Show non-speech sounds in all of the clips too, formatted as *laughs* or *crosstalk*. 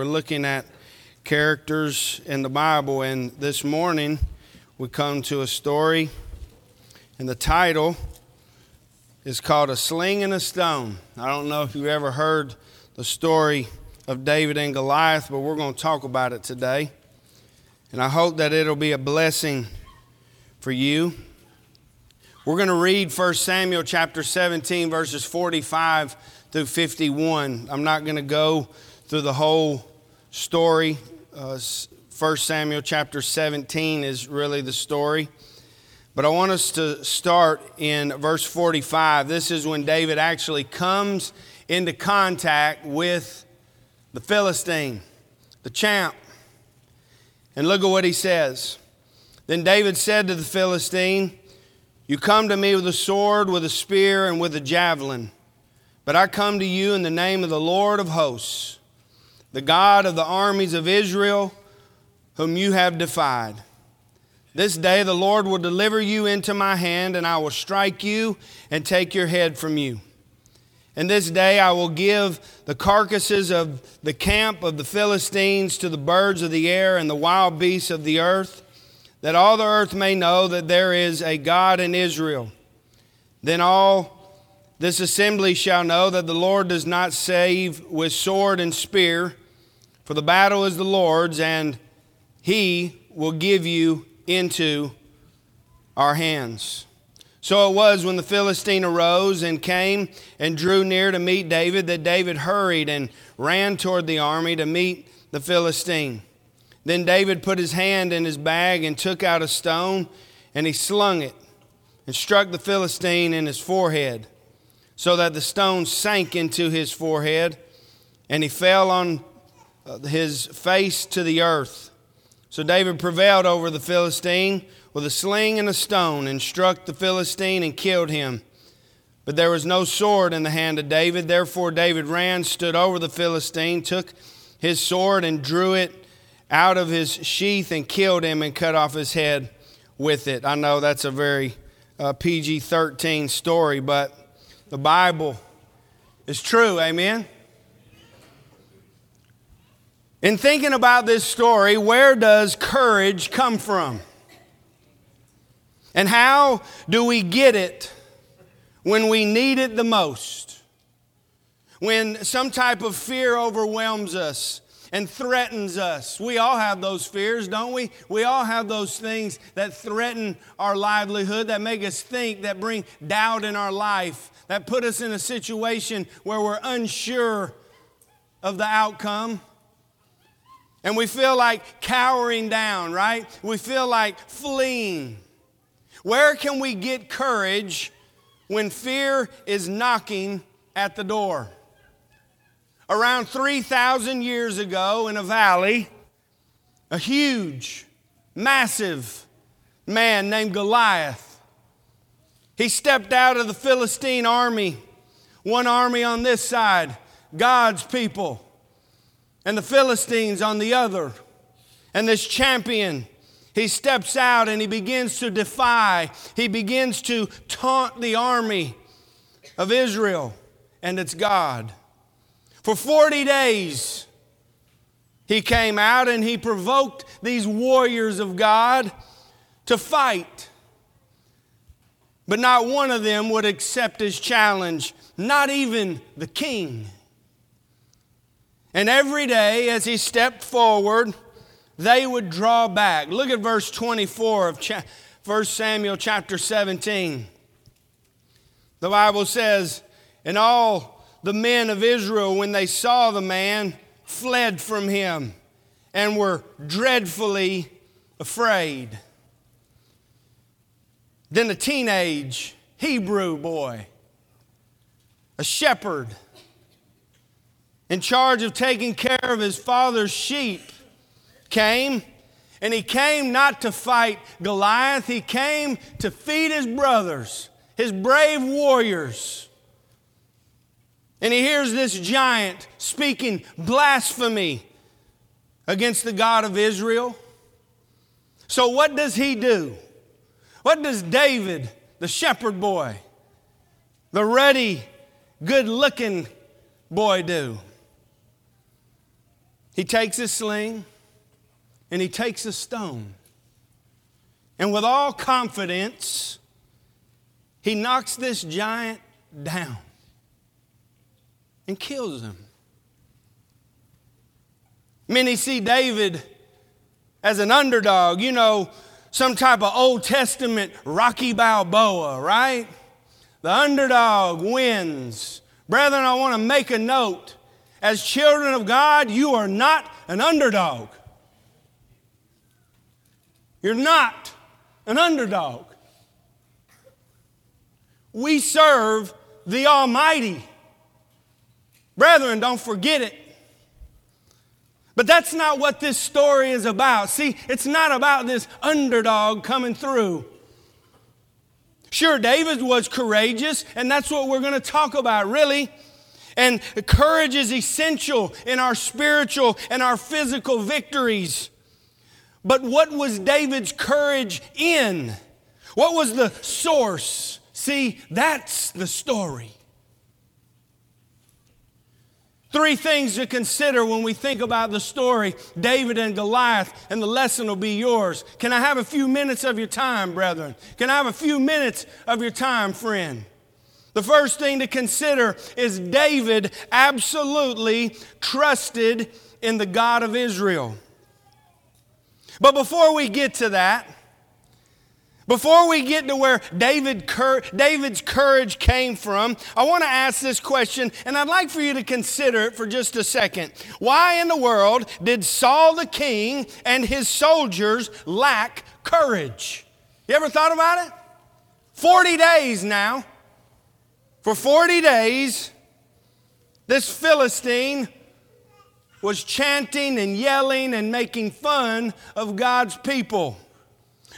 We're looking at characters in the Bible, and this morning we come to a story, and the title is called A Sling and a Stone. I don't know if you've ever heard the story of David and Goliath, but we're going to talk about it today. And I hope that it'll be a blessing for you. We're going to read 1 Samuel chapter 17, verses 45 through 51. I'm not going to go through the whole story. Uh, 1 Samuel chapter 17 is really the story. But I want us to start in verse 45. This is when David actually comes into contact with the Philistine, the champ. And look at what he says. Then David said to the Philistine, You come to me with a sword, with a spear, and with a javelin. But I come to you in the name of the Lord of hosts the God of the armies of Israel, whom you have defied. This day the Lord will deliver you into my hand, and I will strike you and take your head from you. And this day I will give the carcasses of the camp of the Philistines to the birds of the air and the wild beasts of the earth, that all the earth may know that there is a God in Israel. Then all this assembly shall know that the Lord does not save with sword and spear, for the battle is the Lord's, and he will give you into our hands. So it was when the Philistine arose and came and drew near to meet David that David hurried and ran toward the army to meet the Philistine. Then David put his hand in his bag and took out a stone, and he slung it and struck the Philistine in his forehead so that the stone sank into his forehead, and he fell on his face to the earth. So David prevailed over the Philistine with a sling and a stone, and struck the Philistine and killed him. But there was no sword in the hand of David. Therefore, David ran, stood over the Philistine, took his sword, and drew it out of his sheath, and killed him, and cut off his head with it. I know that's a very uh, PG 13 story, but the Bible is true. Amen. In thinking about this story, where does courage come from? And how do we get it when we need it the most? When some type of fear overwhelms us and threatens us. We all have those fears, don't we? We all have those things that threaten our livelihood, that make us think, that bring doubt in our life that put us in a situation where we're unsure of the outcome. And we feel like cowering down, right? We feel like fleeing. Where can we get courage when fear is knocking at the door? Around 3,000 years ago in a valley, a huge, massive man named Goliath he stepped out of the Philistine army, one army on this side, God's people, and the Philistines on the other. And this champion, he steps out and he begins to defy, he begins to taunt the army of Israel and its God. For 40 days, he came out and he provoked these warriors of God to fight. But not one of them would accept his challenge, not even the king. And every day as he stepped forward, they would draw back. Look at verse 24 of 1 Samuel chapter 17. The Bible says, And all the men of Israel, when they saw the man, fled from him and were dreadfully afraid. Then a teenage Hebrew boy, a shepherd, in charge of taking care of his father's sheep, came. And he came not to fight Goliath, he came to feed his brothers, his brave warriors. And he hears this giant speaking blasphemy against the God of Israel. So, what does he do? What does David, the shepherd boy, the ruddy, good looking boy, do? He takes his sling and he takes a stone. And with all confidence, he knocks this giant down and kills him. Many see David as an underdog, you know, some type of Old Testament Rocky Balboa, right? The underdog wins. Brethren, I want to make a note. As children of God, you are not an underdog. You're not an underdog. We serve the Almighty. Brethren, don't forget it. But that's not what this story is about. See, it's not about this underdog coming through. Sure, David was courageous, and that's what we're going to talk about, really. And courage is essential in our spiritual and our physical victories. But what was David's courage in? What was the source? See, that's the story. Three things to consider when we think about the story David and Goliath, and the lesson will be yours. Can I have a few minutes of your time, brethren? Can I have a few minutes of your time, friend? The first thing to consider is David absolutely trusted in the God of Israel. But before we get to that, before we get to where David, David's courage came from, I want to ask this question, and I'd like for you to consider it for just a second. Why in the world did Saul the king and his soldiers lack courage? You ever thought about it? 40 days now. For 40 days, this Philistine was chanting and yelling and making fun of God's people.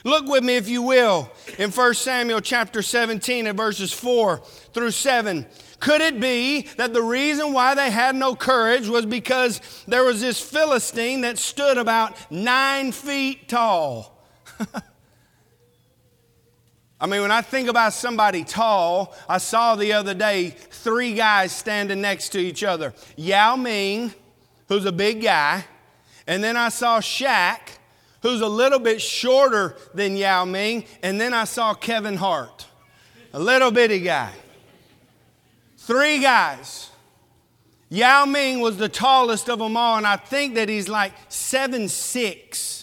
Look with me, if you will, in 1 Samuel chapter 17 and verses 4 through 7. Could it be that the reason why they had no courage was because there was this Philistine that stood about nine feet tall? *laughs* I mean, when I think about somebody tall, I saw the other day three guys standing next to each other Yao Ming, who's a big guy, and then I saw Shaq, who's a little bit shorter than Yao Ming, and then I saw Kevin Hart, a little bitty guy. Three guys. Yao Ming was the tallest of them all, and I think that he's like seven six.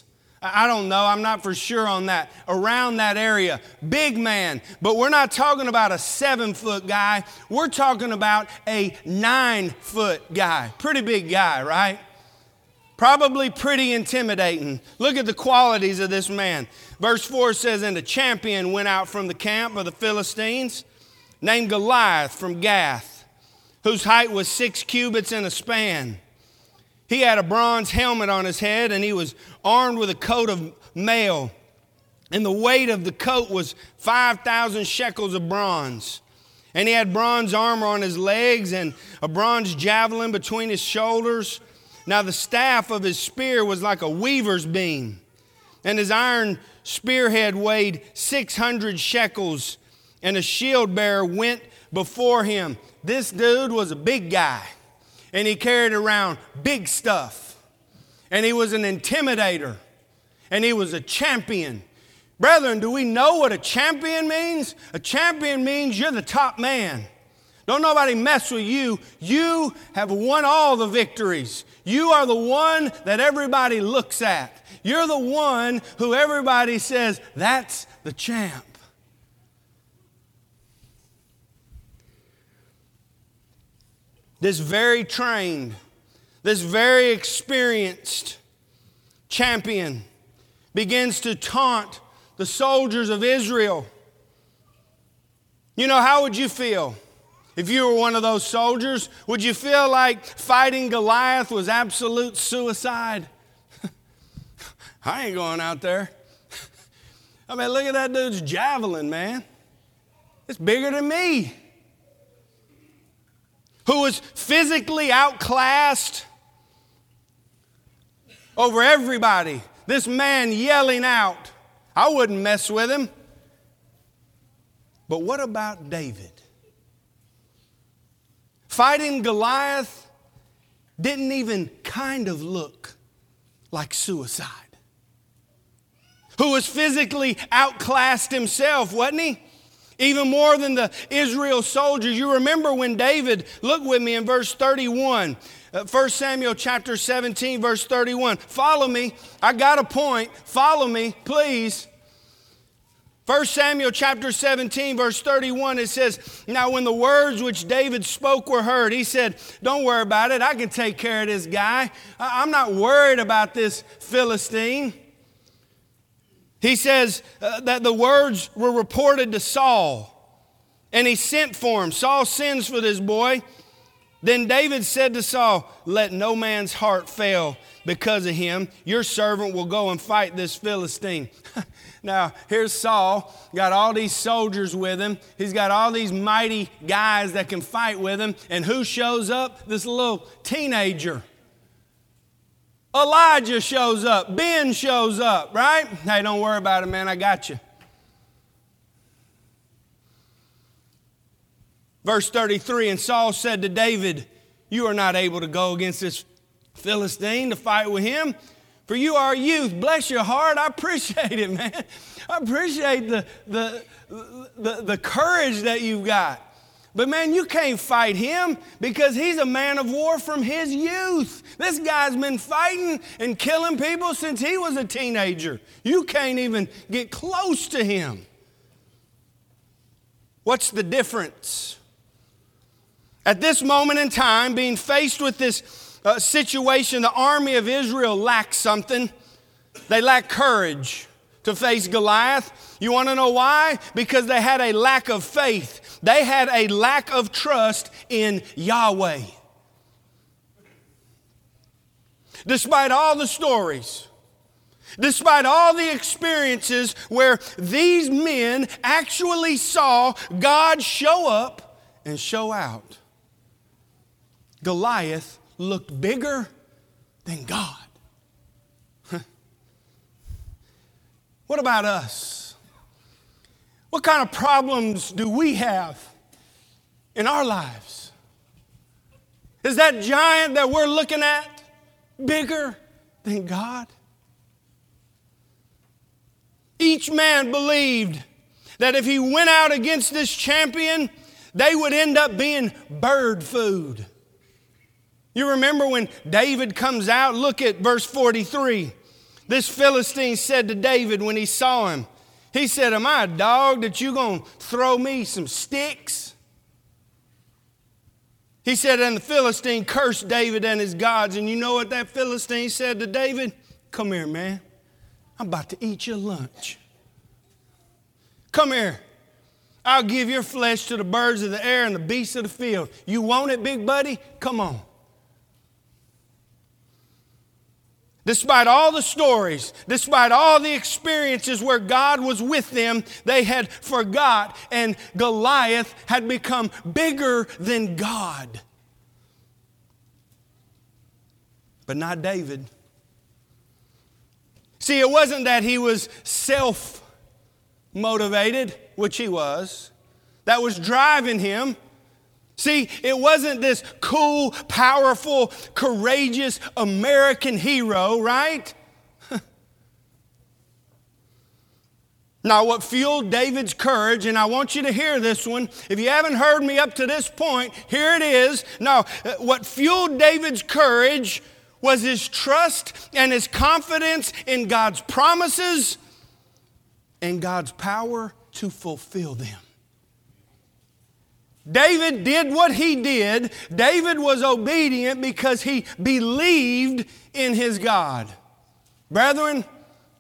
I don't know, I'm not for sure on that. Around that area. Big man. But we're not talking about a seven foot guy, we're talking about a nine foot guy. Pretty big guy, right? Probably pretty intimidating. Look at the qualities of this man. Verse 4 says, And a champion went out from the camp of the Philistines, named Goliath from Gath, whose height was six cubits and a span. He had a bronze helmet on his head, and he was armed with a coat of mail. And the weight of the coat was 5,000 shekels of bronze. And he had bronze armor on his legs and a bronze javelin between his shoulders. Now the staff of his spear was like a weaver's beam, and his iron spearhead weighed 600 shekels, and a shield bearer went before him. This dude was a big guy, and he carried around big stuff, and he was an intimidator, and he was a champion. Brethren, do we know what a champion means? A champion means you're the top man. Don't nobody mess with you. You have won all the victories. You are the one that everybody looks at. You're the one who everybody says, that's the champ. This very trained, this very experienced champion begins to taunt the soldiers of Israel. You know, how would you feel? If you were one of those soldiers, would you feel like fighting Goliath was absolute suicide? *laughs* I ain't going out there. *laughs* I mean, look at that dude's javelin, man. It's bigger than me. Who was physically outclassed over everybody. This man yelling out. I wouldn't mess with him. But what about David? Fighting Goliath didn't even kind of look like suicide. Who was physically outclassed himself, wasn't he? Even more than the Israel soldiers. You remember when David, look with me in verse 31, uh, 1 Samuel chapter 17, verse 31. Follow me. I got a point. Follow me, please. 1 Samuel chapter 17, verse 31, it says, Now when the words which David spoke were heard, he said, Don't worry about it. I can take care of this guy. I'm not worried about this Philistine. He says uh, that the words were reported to Saul, and he sent for him. Saul sends for this boy. Then David said to Saul, Let no man's heart fail because of him. Your servant will go and fight this Philistine. *laughs* now, here's Saul, got all these soldiers with him. He's got all these mighty guys that can fight with him. And who shows up? This little teenager. Elijah shows up. Ben shows up, right? Hey, don't worry about it, man. I got you. Verse 33 And Saul said to David, You are not able to go against this Philistine to fight with him. For you are a youth. Bless your heart. I appreciate it, man. I appreciate the, the, the, the courage that you've got. But man, you can't fight him because he's a man of war from his youth. This guy's been fighting and killing people since he was a teenager. You can't even get close to him. What's the difference? At this moment in time, being faced with this uh, situation, the army of Israel lacks something. They lack courage to face Goliath. You want to know why? Because they had a lack of faith, they had a lack of trust in Yahweh. Despite all the stories, despite all the experiences where these men actually saw God show up and show out, Goliath looked bigger than God. *laughs* what about us? What kind of problems do we have in our lives? Is that giant that we're looking at bigger than God? Each man believed that if he went out against this champion, they would end up being bird food. You remember when David comes out? Look at verse 43. This Philistine said to David when he saw him, he said, Am I a dog that you going to throw me some sticks? He said, and the Philistine cursed David and his gods. And you know what that Philistine said to David? Come here, man. I'm about to eat your lunch. Come here. I'll give your flesh to the birds of the air and the beasts of the field. You want it, big buddy? Come on. Despite all the stories, despite all the experiences where God was with them, they had forgot, and Goliath had become bigger than God. But not David. See, it wasn't that he was self motivated, which he was, that was driving him. See, it wasn't this cool, powerful, courageous American hero, right? *laughs* now, what fueled David's courage, and I want you to hear this one. If you haven't heard me up to this point, here it is. Now, uh, what fueled David's courage was his trust and his confidence in God's promises and God's power to fulfill them. David did what he did. David was obedient because he believed in his God. Brethren,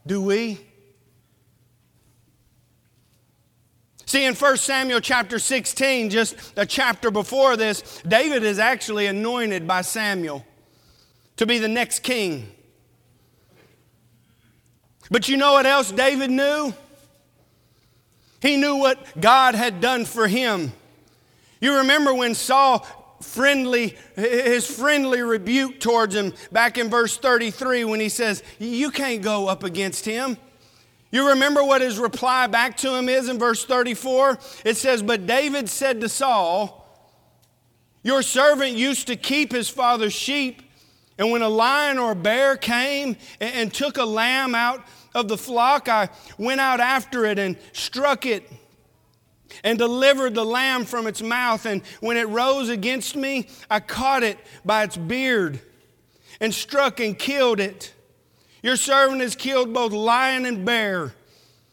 do we? See, in 1 Samuel chapter 16, just a chapter before this, David is actually anointed by Samuel to be the next king. But you know what else David knew? He knew what God had done for him. You remember when Saul friendly his friendly rebuke towards him back in verse 33 when he says you can't go up against him. You remember what his reply back to him is in verse 34 it says but david said to saul your servant used to keep his father's sheep And when a lion or a bear came and, and took a lamb out of the flock, I went out after it and struck it and delivered the lamb from its mouth. And when it rose against me, I caught it by its beard and struck and killed it. Your servant has killed both lion and bear.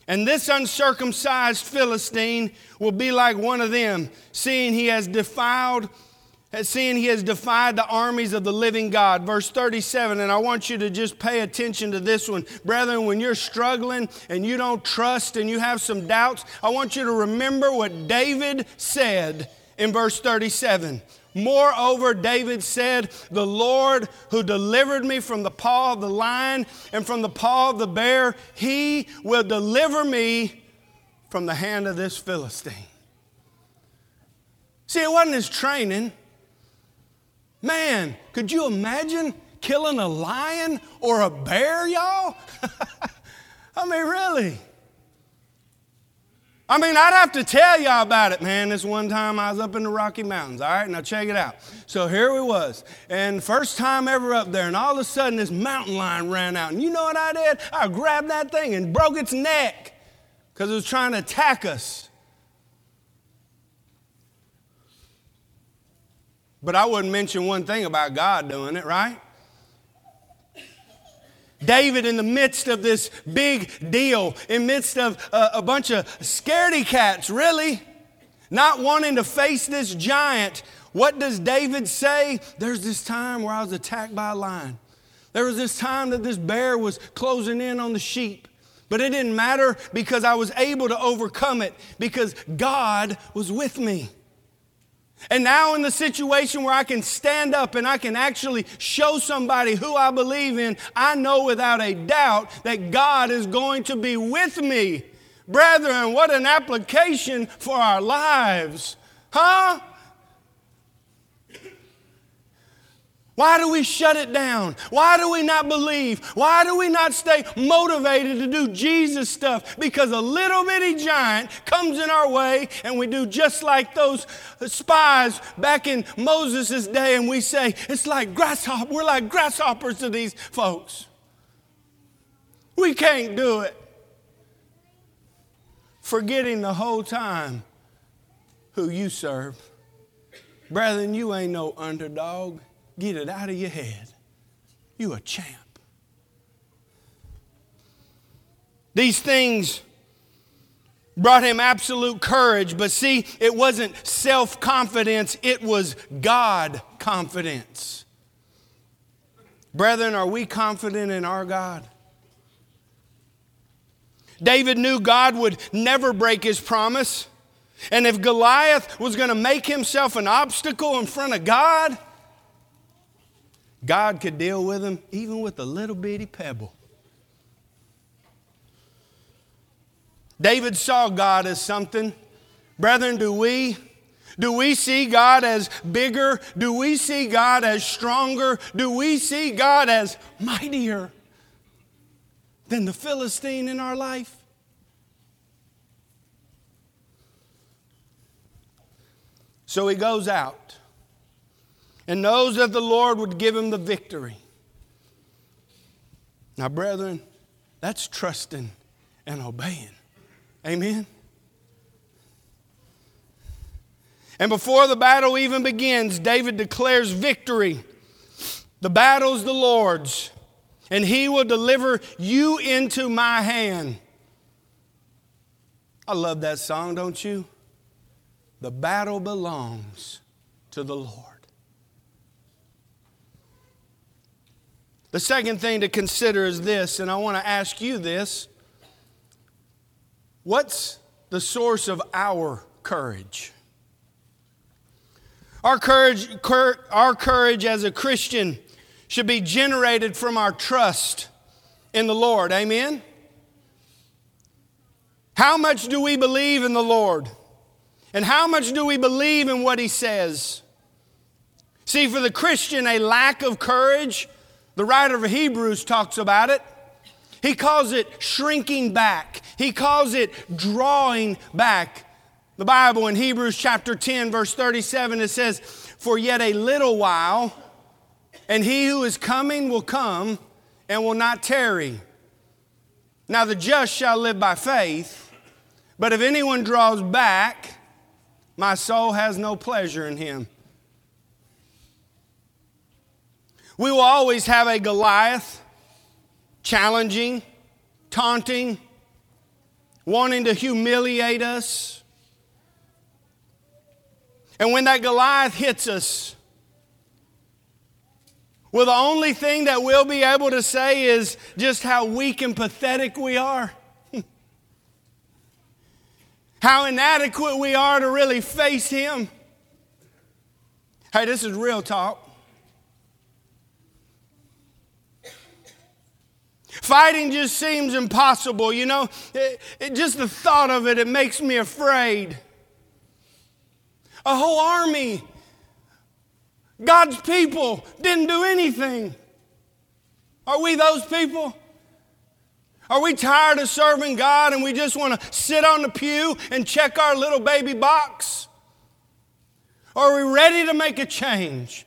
And this uncircumcised Philistine will be like one of them, seeing he has defiled seeing he has defied the armies of the living God. Verse 37, and I want you to just pay attention to this one. Brethren, when you're struggling and you don't trust and you have some doubts, I want you to remember what David said in verse 37. Moreover, David said, The Lord who delivered me from the paw of the lion and from the paw of the bear, he will deliver me from the hand of this Philistine. See, it wasn't his training. Man, could you imagine killing a lion or a bear, y'all? *laughs* I mean, really? I mean, I'd have to tell y'all about it, man. This one time I was up in the Rocky Mountains, all right? Now check it out. So here we was, and first time ever up there, and all of a sudden this mountain lion ran out. And you know what I did? I grabbed that thing and broke its neck because it was trying to attack us. But I wouldn't mention one thing about God doing it, right? David, in the midst of this big deal, in midst of a, a bunch of scaredy cats, really, not wanting to face this giant, what does David say? There's this time where I was attacked by a lion. There was this time that this bear was closing in on the sheep. But it didn't matter because I was able to overcome it because God was with me. And now, in the situation where I can stand up and I can actually show somebody who I believe in, I know without a doubt that God is going to be with me. Brethren, what an application for our lives. Huh? Why do we shut it down? Why do we not believe? Why do we not stay motivated to do Jesus stuff? Because a little bitty giant comes in our way and we do just like those spies back in Moses' day and we say, it's like grasshopper, we're like grasshoppers to these folks. We can't do it. Forgetting the whole time who you serve. Brethren, you ain't no underdog. Get it out of your head. You a champ. These things brought him absolute courage, but see, it wasn't self confidence, it was God confidence. Brethren, are we confident in our God? David knew God would never break his promise. And if Goliath was going to make himself an obstacle in front of God, God could deal with him even with a little bitty pebble. David saw God as something. Brethren, do we? Do we see God as bigger? Do we see God as stronger? Do we see God as mightier than the Philistine in our life? So he goes out and knows that the Lord would give him the victory. Now, brethren, that's trusting and obeying. Amen? And before the battle even begins, David declares victory. The battle's the Lord's, and he will deliver you into my hand. I love that song, don't you? The battle belongs to the Lord. The second thing to consider is this, and I want to ask you this What's the source of our courage? Our courage, our courage as a Christian should be generated from our trust in the Lord. Amen? How much do we believe in the Lord? And how much do we believe in what He says? See, for the Christian, a lack of courage the writer of Hebrews talks about it. He calls it shrinking back, he calls it drawing back. The Bible in Hebrews chapter 10, verse 37, it says, For yet a little while, and he who is coming will come and will not tarry. Now the just shall live by faith, but if anyone draws back, my soul has no pleasure in him. We will always have a Goliath challenging, taunting, wanting to humiliate us. And when that Goliath hits us, well, the only thing that we'll be able to say is just how weak and pathetic we are. *laughs* how inadequate we are to really face him. Hey, this is real talk. Fighting just seems impossible, you know. It, it, just the thought of it, it makes me afraid. A whole army, God's people, didn't do anything. Are we those people? Are we tired of serving God and we just want to sit on the pew and check our little baby box? Are we ready to make a change?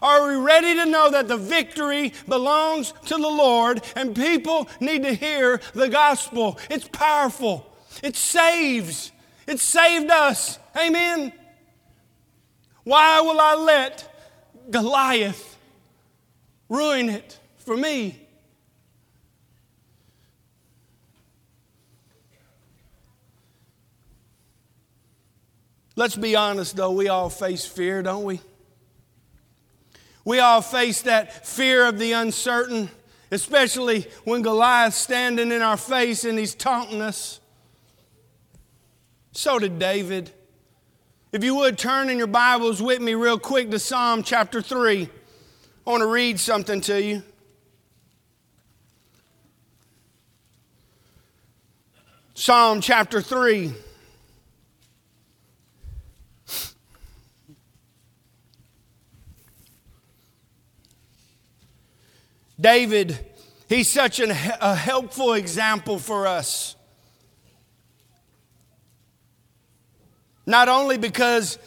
Are we ready to know that the victory belongs to the Lord and people need to hear the gospel? It's powerful, it saves, it saved us. Amen. Why will I let Goliath ruin it for me? Let's be honest though, we all face fear, don't we? We all face that fear of the uncertain, especially when Goliath's standing in our face and he's taunting us. So did David. If you would turn in your Bibles with me real quick to Psalm chapter 3. I want to read something to you. Psalm chapter 3. David, he's such an, a helpful example for us. Not only because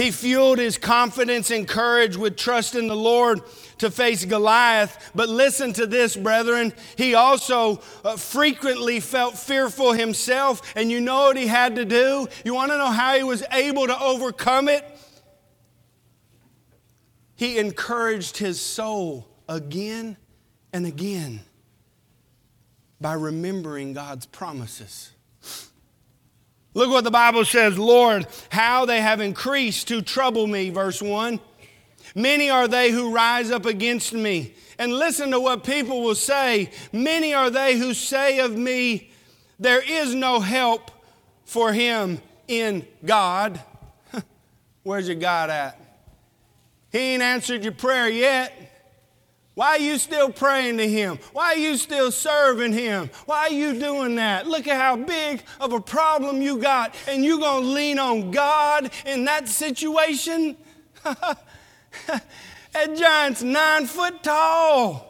he fueled his confidence and courage with trust in the Lord to face Goliath. But listen to this, brethren. He also uh, frequently felt fearful himself. And you know what he had to do? You want to know how he was able to overcome it? He encouraged his soul again and again by remembering God's promises. Look what the Bible says Lord, how they have increased to trouble me, verse 1. Many are they who rise up against me. And listen to what people will say. Many are they who say of me, There is no help for him in God. *laughs* Where's your God at? He ain't answered your prayer yet. Why are you still praying to Him? Why are you still serving Him? Why are you doing that? Look at how big of a problem you got, and you're going to lean on God in that situation? *laughs* that giant's nine foot tall.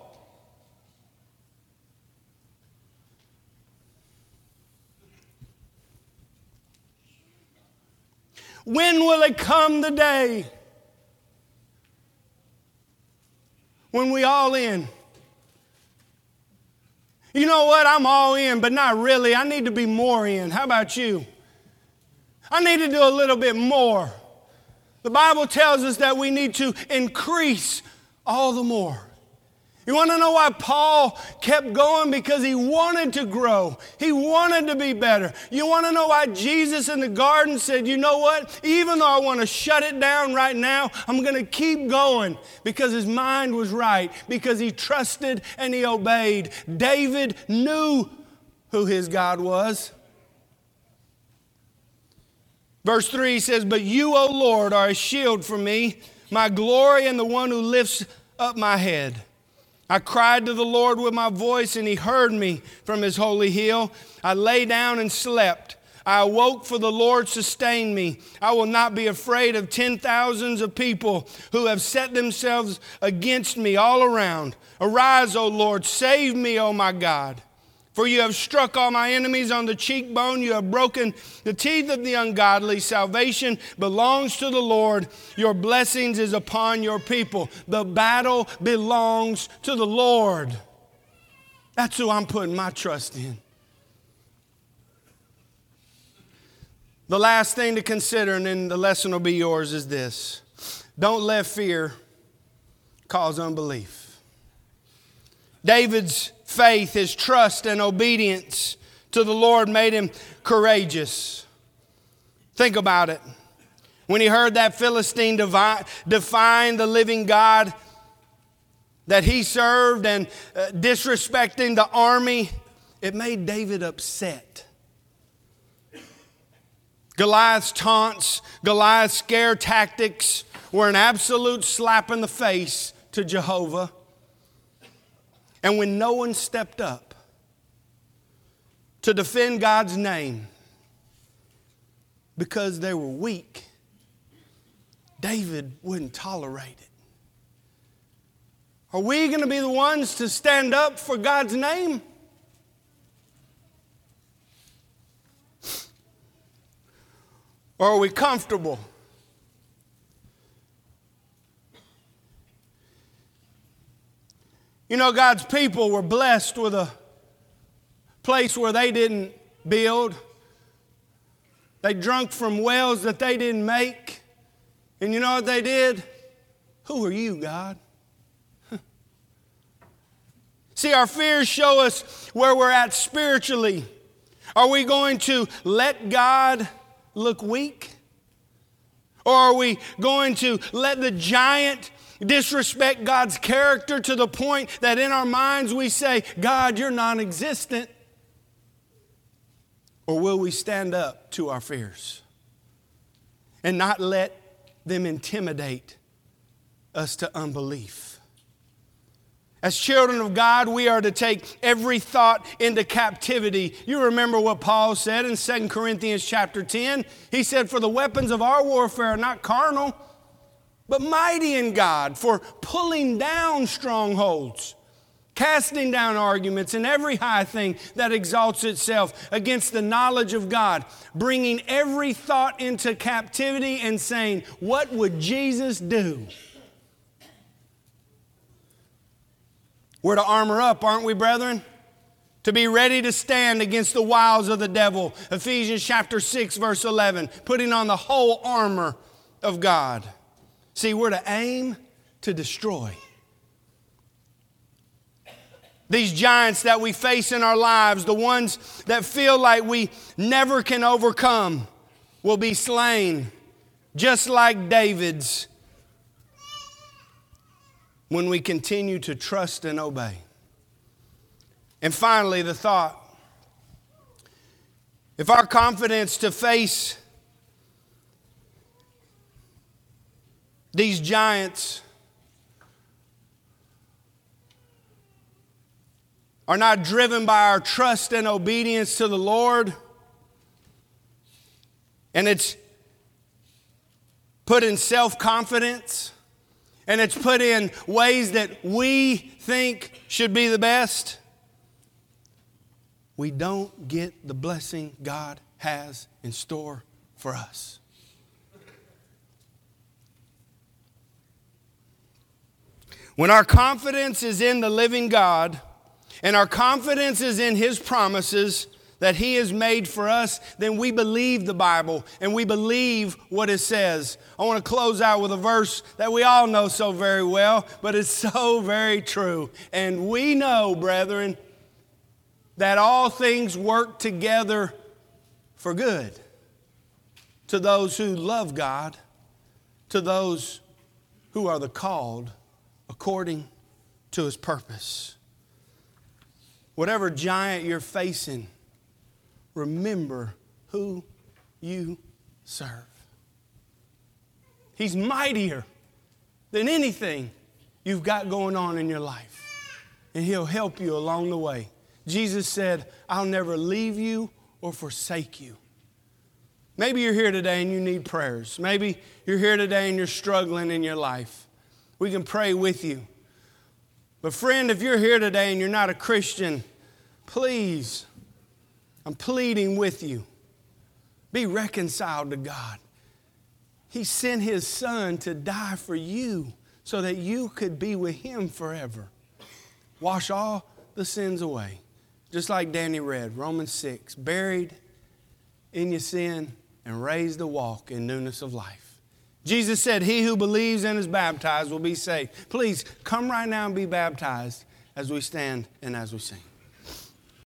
When will it come the day? When we all in. You know what? I'm all in, but not really. I need to be more in. How about you? I need to do a little bit more. The Bible tells us that we need to increase all the more. You want to know why Paul kept going? Because he wanted to grow. He wanted to be better. You want to know why Jesus in the garden said, you know what? Even though I want to shut it down right now, I'm going to keep going because his mind was right, because he trusted and he obeyed. David knew who his God was. Verse 3 says, But you, O Lord, are a shield for me, my glory, and the one who lifts up my head. I cried to the Lord with my voice, and he heard me from his holy hill. I lay down and slept. I awoke, for the Lord sustained me. I will not be afraid of ten thousands of people who have set themselves against me all around. Arise, O Lord, save me, O my God. For you have struck all my enemies on the cheekbone. You have broken the teeth of the ungodly. Salvation belongs to the Lord. Your blessings is upon your people. The battle belongs to the Lord. That's who I'm putting my trust in. The last thing to consider, and then the lesson will be yours, is this don't let fear cause unbelief. David's faith, his trust, and obedience to the Lord made him courageous. Think about it. When he heard that Philistine define the living God that he served and uh, disrespecting the army, it made David upset. Goliath's taunts, Goliath's scare tactics were an absolute slap in the face to Jehovah. And when no one stepped up to defend God's name because they were weak, David wouldn't tolerate it. Are we going to be the ones to stand up for God's name? Or are we comfortable? You know, God's people were blessed with a place where they didn't build. They drunk from wells that they didn't make. And you know what they did? Who are you, God? *laughs* See, our fears show us where we're at spiritually. Are we going to let God look weak? Or are we going to let the giant disrespect God's character to the point that in our minds we say, God, you're non existent? Or will we stand up to our fears and not let them intimidate us to unbelief? As children of God, we are to take every thought into captivity. You remember what Paul said in 2 Corinthians chapter 10? He said, For the weapons of our warfare are not carnal, but mighty in God for pulling down strongholds, casting down arguments and every high thing that exalts itself against the knowledge of God, bringing every thought into captivity and saying, What would Jesus do? We're to armor up, aren't we, brethren? To be ready to stand against the wiles of the devil. Ephesians chapter 6, verse 11. Putting on the whole armor of God. See, we're to aim to destroy. These giants that we face in our lives, the ones that feel like we never can overcome, will be slain, just like David's when we continue to trust and obey. And finally, the thought if our confidence to face these giants are not driven by our trust and obedience to the Lord, and it's put in self confidence and it's put in ways that we think should be the best, we don't get the blessing God has in store for us. When our confidence is in the living God and our confidence is in His promises, that He has made for us, then we believe the Bible and we believe what it says. I want to close out with a verse that we all know so very well, but it's *laughs* so very true. And we know, brethren, that all things work together for good to those who love God, to those who are the called according to his purpose. Whatever giant you're facing, remember who you serve. He's mightier than anything you've got going on in your life, and He'll help you along the way. Jesus said, I'll never leave you or forsake you. Maybe you're here today and you need prayers. Maybe you're here today and you're struggling in your life. We can pray with you. But, friend, if you're here today and you're not a Christian, please, I'm pleading with you, be reconciled to God. He sent His Son to die for you so that you could be with Him forever. Wash all the sins away. Just like Danny read, Romans 6, buried in your sin and raised to walk in newness of life. Jesus said, He who believes and is baptized will be saved. Please come right now and be baptized as we stand and as we sing.